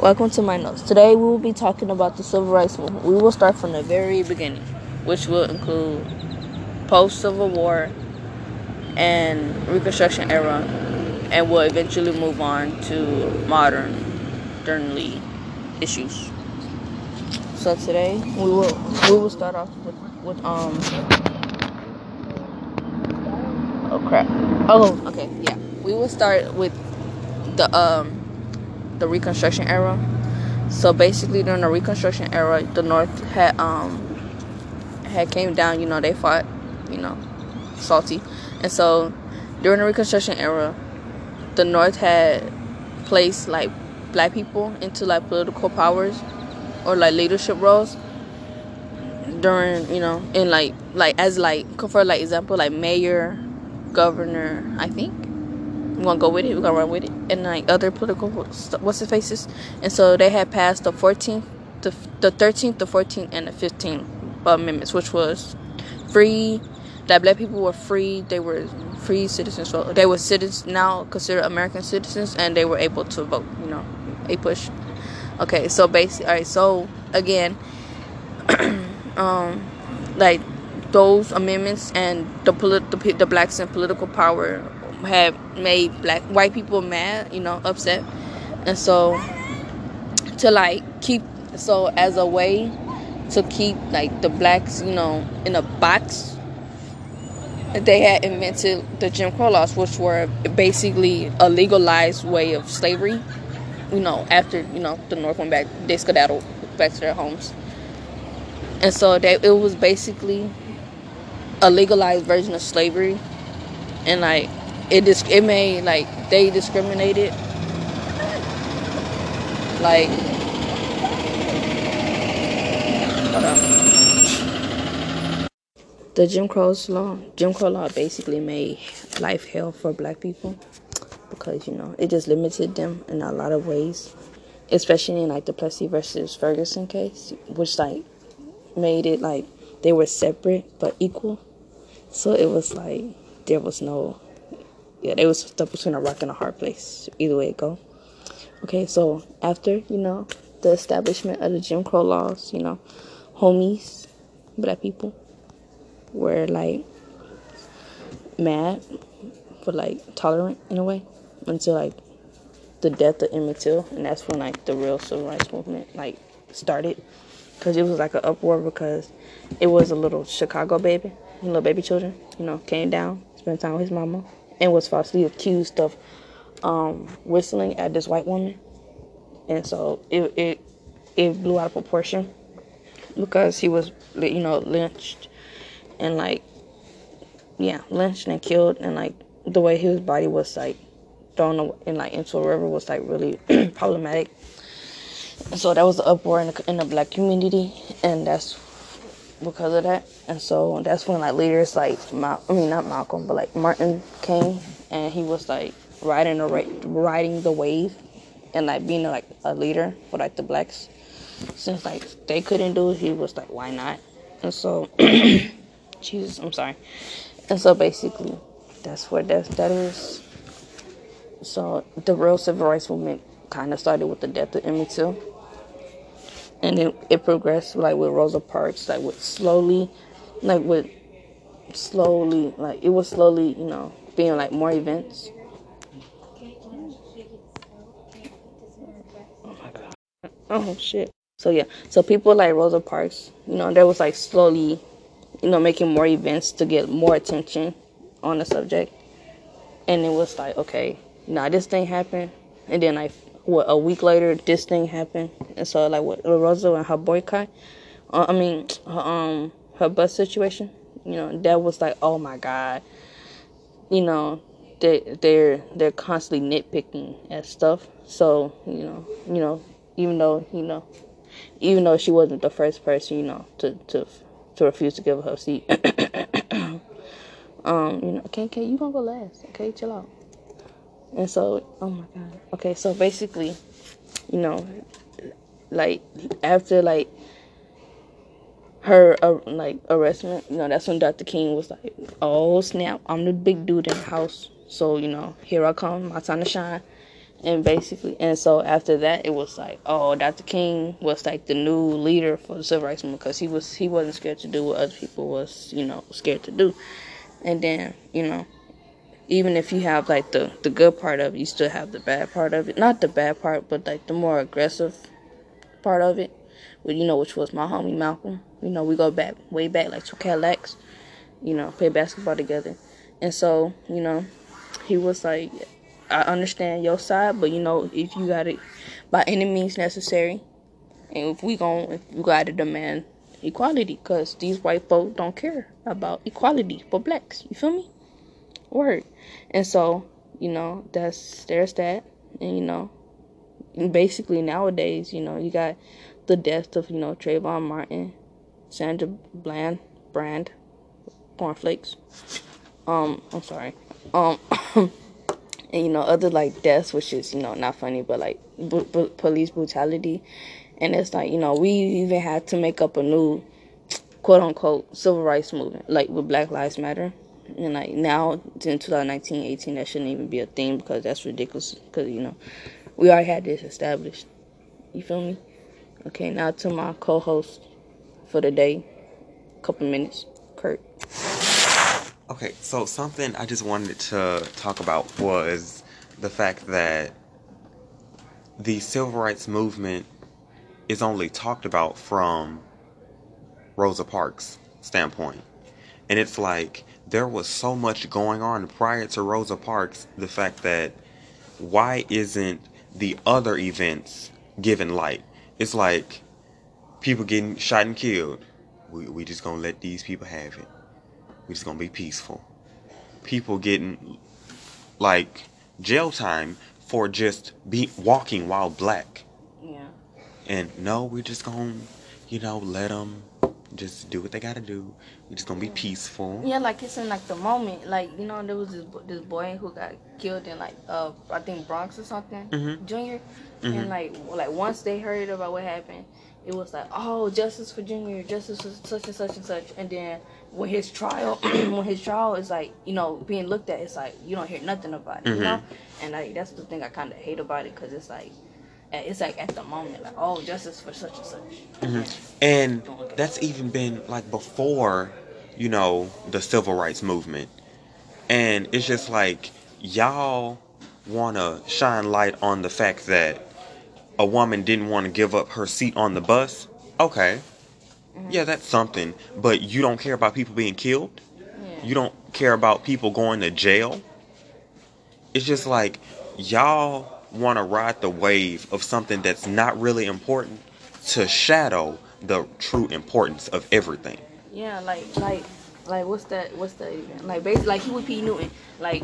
Welcome to my notes. Today we will be talking about the civil rights movement. We will start from the very beginning, which will include post Civil War and Reconstruction era, and will eventually move on to modern, modernly issues. So today we will we will start off with, with um oh crap oh okay yeah we will start with the um the Reconstruction era. So basically, during the Reconstruction era, the North had um had came down. You know, they fought. You know, salty, and so during the Reconstruction era, the North had placed like black people into like political powers or like leadership roles during you know in like like as like for like example like mayor governor i think we're gonna go with it. We're gonna run with it. And like other political what's the faces, and so they had passed the 14th, the the 13th, the 14th, and the 15th amendments, which was free. That black people were free. They were free citizens. So they were citizens now considered American citizens, and they were able to vote. You know, a push. Okay, so basically, all right. So again, um, like those amendments and the polit- the, the blacks in political power had made black white people mad, you know, upset. And so to like keep so as a way to keep like the blacks, you know, in a box, they had invented the Jim Crow laws, which were basically a legalized way of slavery. You know, after you know the North went back, they skedaddled back to their homes, and so it was basically a legalized version of slavery, and like it dis- it may like they discriminated. Like the Jim Crow's law Jim Crow law basically made life hell for black people because you know it just limited them in a lot of ways especially in like the Plessy versus Ferguson case which like made it like they were separate but equal. So it was like there was no yeah, they was stuck between a rock and a hard place. Either way it go. Okay, so after, you know, the establishment of the Jim Crow laws, you know, homies, black people, were like mad, but like tolerant in a way until like the death of Emmett Till, and that's when like the real civil rights movement like started, because it was like an uproar because it was a little Chicago baby, little baby children, you know, came down, spent time with his mama, and was falsely accused of um, whistling at this white woman, and so it it it blew out of proportion because he was you know lynched and like yeah lynched and killed. And like the way his body was like thrown in like into a river was like really problematic. So that was the uproar in the, in the black community, and that's because of that. And so that's when like leaders like Mal- I mean not Malcolm, but like Martin came and he was like riding the riding the wave and like being like a leader for like the blacks. Since like they couldn't do it, he was like, why not? And so, Jesus, I'm sorry. And so basically, that's what that that is. So the real civil rights movement kind of started with the death of Emmett Till and then it progressed like with Rosa Parks, like with slowly, like with slowly, like it was slowly, you know, being like more events. Oh my god. Oh shit. So yeah, so people like Rosa Parks, you know, there was like slowly, you know, making more events to get more attention on the subject, and it was like, okay, now this thing happened, and then like what a week later this thing happened. And so like what Rosa and her boycott uh, I mean her, um her bus situation you know that was like oh my god. You know they they're they're constantly nitpicking at stuff. So you know you know even though you know even though she wasn't the first person you know to to to refuse to give her seat. Um you know okay okay you gonna go last. Okay chill out and so, oh my god. Okay, so basically, you know, like after like her uh, like arrestment, you know, that's when Dr. King was like, "Oh snap, I'm the big dude in the house." So you know, here I come, my time to shine. and basically, and so after that, it was like, oh, Dr. King was like the new leader for the civil rights movement because he was he wasn't scared to do what other people was, you know, scared to do. And then, you know, even if you have like the the good part of it, you still have the bad part of it. Not the bad part, but like the more aggressive part of it. Well, you know, which was my homie Malcolm. You know, we go back way back like two Cadillacs. You know, play basketball together, and so you know, he was like, I understand your side, but you know, if you got it by any means necessary, and if we gon' if you got to demand equality, cause these white folk don't care about equality for blacks. You feel me? Word. And so, you know, that's there's that, and you know, basically nowadays, you know, you got the death of you know Trayvon Martin, Sandra Bland, Brand, cornflakes. Um, I'm sorry. Um, and you know other like deaths, which is you know not funny, but like b- b- police brutality, and it's like you know we even had to make up a new quote unquote civil rights movement, like with Black Lives Matter. And like now in 2019, 18, that shouldn't even be a thing because that's ridiculous. Because you know, we already had this established. You feel me? Okay, now to my co-host for the day, a couple minutes, Kurt. Okay, so something I just wanted to talk about was the fact that the civil rights movement is only talked about from Rosa Parks' standpoint. And it's like there was so much going on prior to Rosa Parks, the fact that why isn't the other events given light? It's like people getting shot and killed. We, we just gonna let these people have it. We just gonna be peaceful. People getting like jail time for just be walking while black. Yeah. And no, we're just gonna, you know, let them just do what they gotta do. We're just gonna be peaceful. Yeah, like it's in like the moment, like you know, there was this this boy who got killed in like uh I think Bronx or something, Mhm. Junior, Mhm. and like like once they heard about what happened, it was like oh justice for Junior, justice for such and such and such, and then when his trial when his trial is like you know being looked at, it's like you don't hear nothing about it, you Mhm. know, and like that's the thing I kind of hate about it because it's like. It's like at the moment, like oh, justice for such and such. Mm-hmm. And that's even been like before, you know, the civil rights movement. And it's just like y'all want to shine light on the fact that a woman didn't want to give up her seat on the bus. Okay. Yeah, that's something. But you don't care about people being killed? Yeah. You don't care about people going to jail? It's just like y'all want to ride the wave of something that's not really important to shadow the true importance of everything. Yeah, like like like what's that? What's that even? Like basically, like Huey P. Newton. Like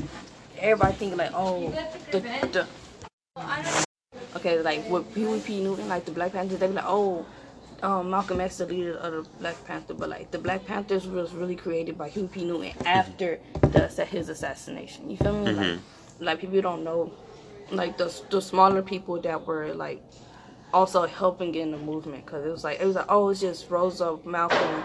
everybody think like oh the, the okay like with Huey P. Newton like the Black Panthers they be like oh. Um, Malcolm X, the leader of the Black Panther, but like the Black Panthers was really created by Huey P. Newton after the his assassination. You feel me? Like, like people don't know, like the the smaller people that were like also helping in the movement because it was like it was like oh it's just Rosa, Malcolm,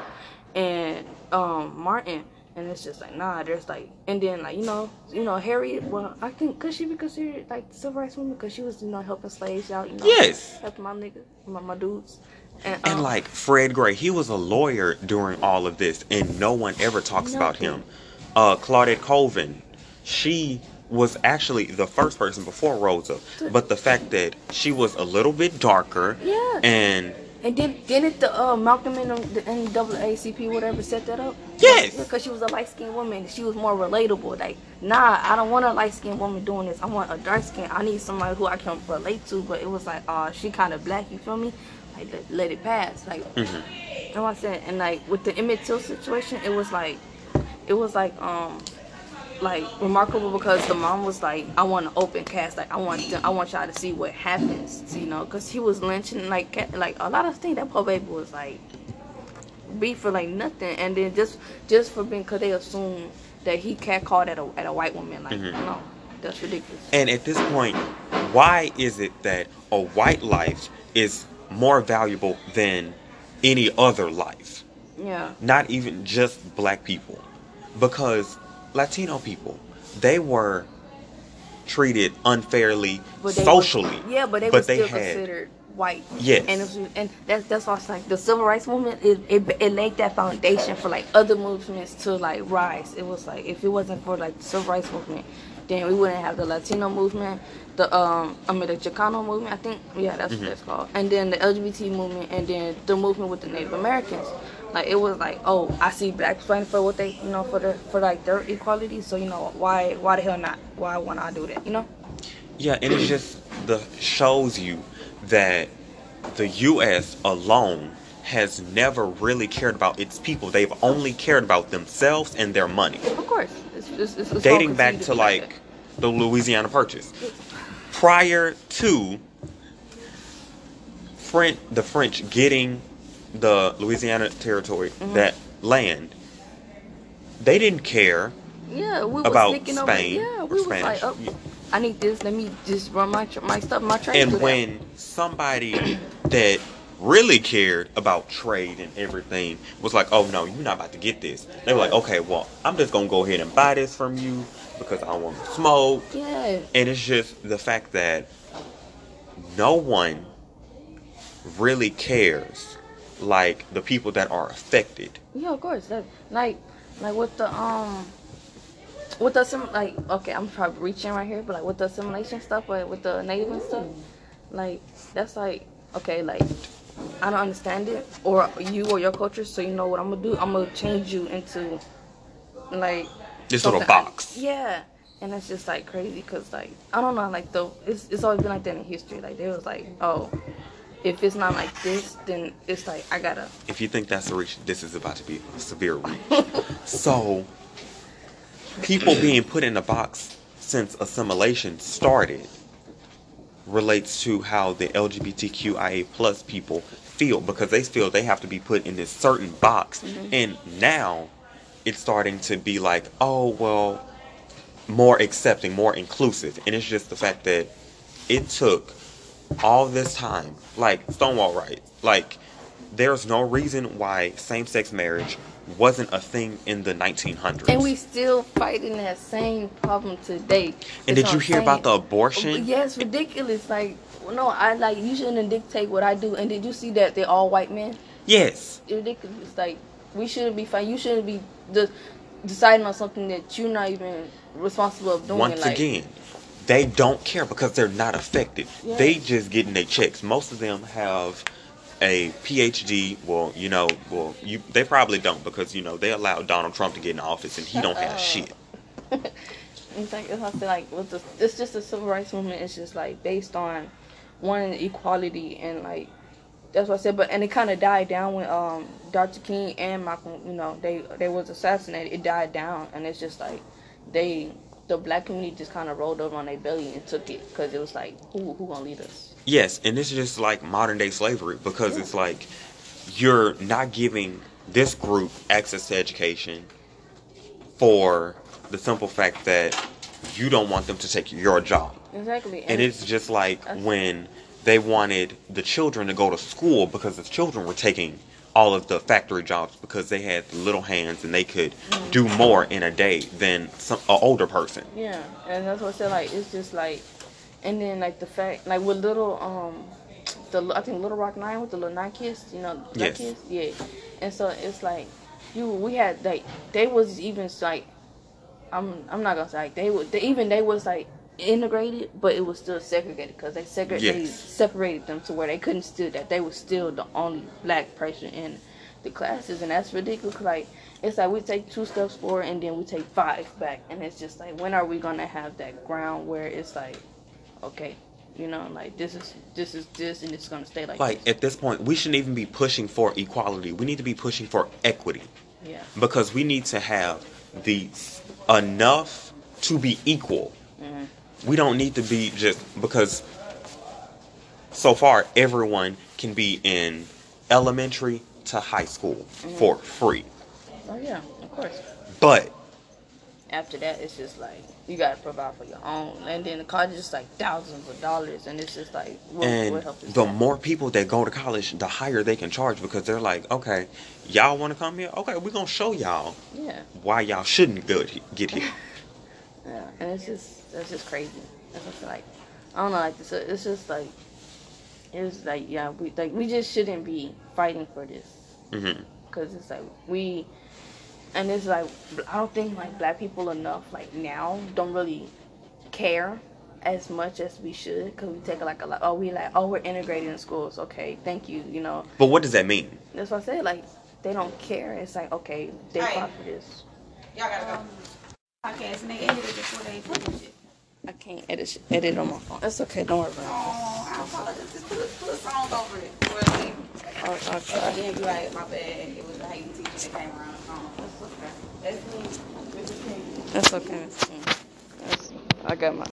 and um Martin, and it's just like nah there's like and then like you know you know Harriet well I think could she be considered like the civil rights woman because she was you know helping slaves out you know Yes. helping my niggas my, my dudes and, And um, like Fred Gray, he was a lawyer during all of this, and no one ever talks about him. Uh, Claudette Colvin, she was actually the first person before Rosa, but the fact that she was a little bit darker, Yeah. and And then didn't the uh, Malcolm and the, the NAACP whatever set that up? Yes. Because she was a light skinned woman. She was more relatable. Like, nah, I don't want a light skinned woman doing this. I want a dark skin. I need somebody who I can relate to. But it was like, uh, she kind of black. You feel me? Like, let, let it pass. Like, you know what I'm saying? And like with the Emmett Till situation, it was like, it was like, um, like remarkable because the mom was like, I want an open cast. Like I want, to, I want y'all to see what happens. You know, because he was lynching like, like a lot of things. That poor baby was like beat for like nothing, and then just, just for being, cause they assume that he cat called at a at a white woman. Like mm-hmm. no, that's ridiculous. and at this point, why is it that a white life is more valuable than any other life? Yeah, not even just black people because latino people they were treated unfairly socially. was, yeah, but they but were still had considered white. Yes. and was, and that's that's why it's like the civil rights movement. It, it it laid that foundation for like other movements to like rise. It was like if it wasn't for like the civil rights movement, then we wouldn't have the Latino movement, the um I mean the Chicano movement. I think yeah that's Mm-hmm. what it's called, and then the LGBT movement, and then the movement with the Native Americans. Like it was like, oh, I see blacks fighting for what they, you know, for the for like their equality. So you know, why why the hell not? Why won't I do that? You know? Yeah, and it just the shows you that the U.S. alone has never really cared about its people. They've only cared about themselves and their money. Of course, it's, it's, it's, it's Dating back to like the Louisiana Purchase. Prior to French, the French getting the Louisiana territory, Mm-hmm. that land, they didn't care. yeah, we about Spain Over, yeah, we was Spanish. like, oh, Yeah. I need this. Let me just run my tr- my stuff, my trade. And through that. when somebody that really cared about trade and everything was like, "Oh no, you're not about to get this," they were like, "Okay, well, I'm just gonna go ahead and buy this from you because I don't want to smoke." yeah, And it's just the fact that no one really cares like the people that are affected. yeah, of course, that like like with the um. With the sim, like okay, I'm probably reaching right here, but like with the assimilation stuff, but with the native and stuff, like that's like okay, like I don't understand it, or you or your culture, so you know what I'm gonna do? I'm gonna change you into like This little something I- box. yeah, and it's just like crazy because like I don't know, like the it's it's always been like that in history. Like they was like, oh, if it's not like this, then it's like I gotta. If you think that's a reach, this is about to be a severe reach. so, people being put in a box since assimilation started relates to how the LGBTQIA plus people feel because they feel they have to be put in this certain box, mm-hmm. and now it's starting to be like, oh well, more accepting, more inclusive, and it's just the fact that it took all this time, like Stonewall rights, like there's no reason why same-sex marriage wasn't a thing in the 1900s. And we still fighting that same problem today. And did you hear about the abortion? Yeah, ridiculous. Like, no, I like you shouldn't dictate what I do. And did you see that they're all white men? Yes. It's ridiculous. Like, we shouldn't be fighting. You shouldn't be de- deciding on something that you're not even responsible of doing. Once like, again, they don't care because they're not affected. Yeah. They just getting their checks. Most of them have a PhD. Well, you know, well, you they probably don't because you know they allowed Donald Trump to get in office and he don't have shit. It's like it's, feel like with the it's just the civil rights movement. It's just like based on one equality and like that's what I said. But and it kind of died down when um Dr. King and Malcolm, you know, they they was assassinated. It died down, and it's just like they the black community just kind of rolled over on their belly and took it because it was like who who gonna lead us? Yes, and this is just like modern day slavery because it's like you're not giving this group access to education for the simple fact that you don't want them to take your job. Exactly. And it's just like when they wanted the children to go to school because the children were taking all of the factory jobs because they had little hands and they could do more in a day than some an older person. Yeah, and that's what I said. Like it's just like, and then like the fact, like with little um, the I think Little Rock Nine with the little nine kids, you know, Yes. kids, yeah. And so it's like, you we had like they was even like, I'm I'm not gonna say like they would they, even they was like integrated, but it was still segregated because they segregated Yes. separated them to where they couldn't still that they were still the only black person in the classes, and that's ridiculous. Like it's like we take two steps forward and then we take five back, and it's just like when are we gonna have that ground where it's like, okay, you know, like this is this is this and it's gonna stay like, Like this. at this point, we shouldn't even be pushing for equality. We need to be pushing for equity yeah, because we need to have the enough to be equal. Mhm. We don't need to be just because so far everyone can be in elementary to high school mm-hmm. for free. oh yeah, of course. But After that, it's just like you gotta provide for your own, and then the college is like thousands of dollars, and it's just like what, and what the that? more people that go to college, the higher they can charge because they're like, okay, y'all want to come here? Okay, we're gonna show y'all yeah, why y'all shouldn't go get here. yeah, and it's just that's just crazy. That's what I feel like. I don't know, like this. It's just like it's like yeah, we like we just shouldn't be fighting for this Mm-hmm. because it's like we and it's like I don't think like black people enough like now don't really care as much as we should because we take like a lot. Oh, we like oh we're integrated in schools. Okay, thank you. You know But what does that mean? that's what I said. Like they don't care. It's like okay, they Right. fought for this. Y'all gotta go. Podcast and they ended it before they published it. I can't edit edit on my phone. That's okay. Don't worry about Oh, I apologize. Just put a, put a song over it. It. I'll, I'll try. then be like, my bad. It was the Haiti teacher that came around the phone. That's okay. That's me. That's okay. Miss King. That's, I got my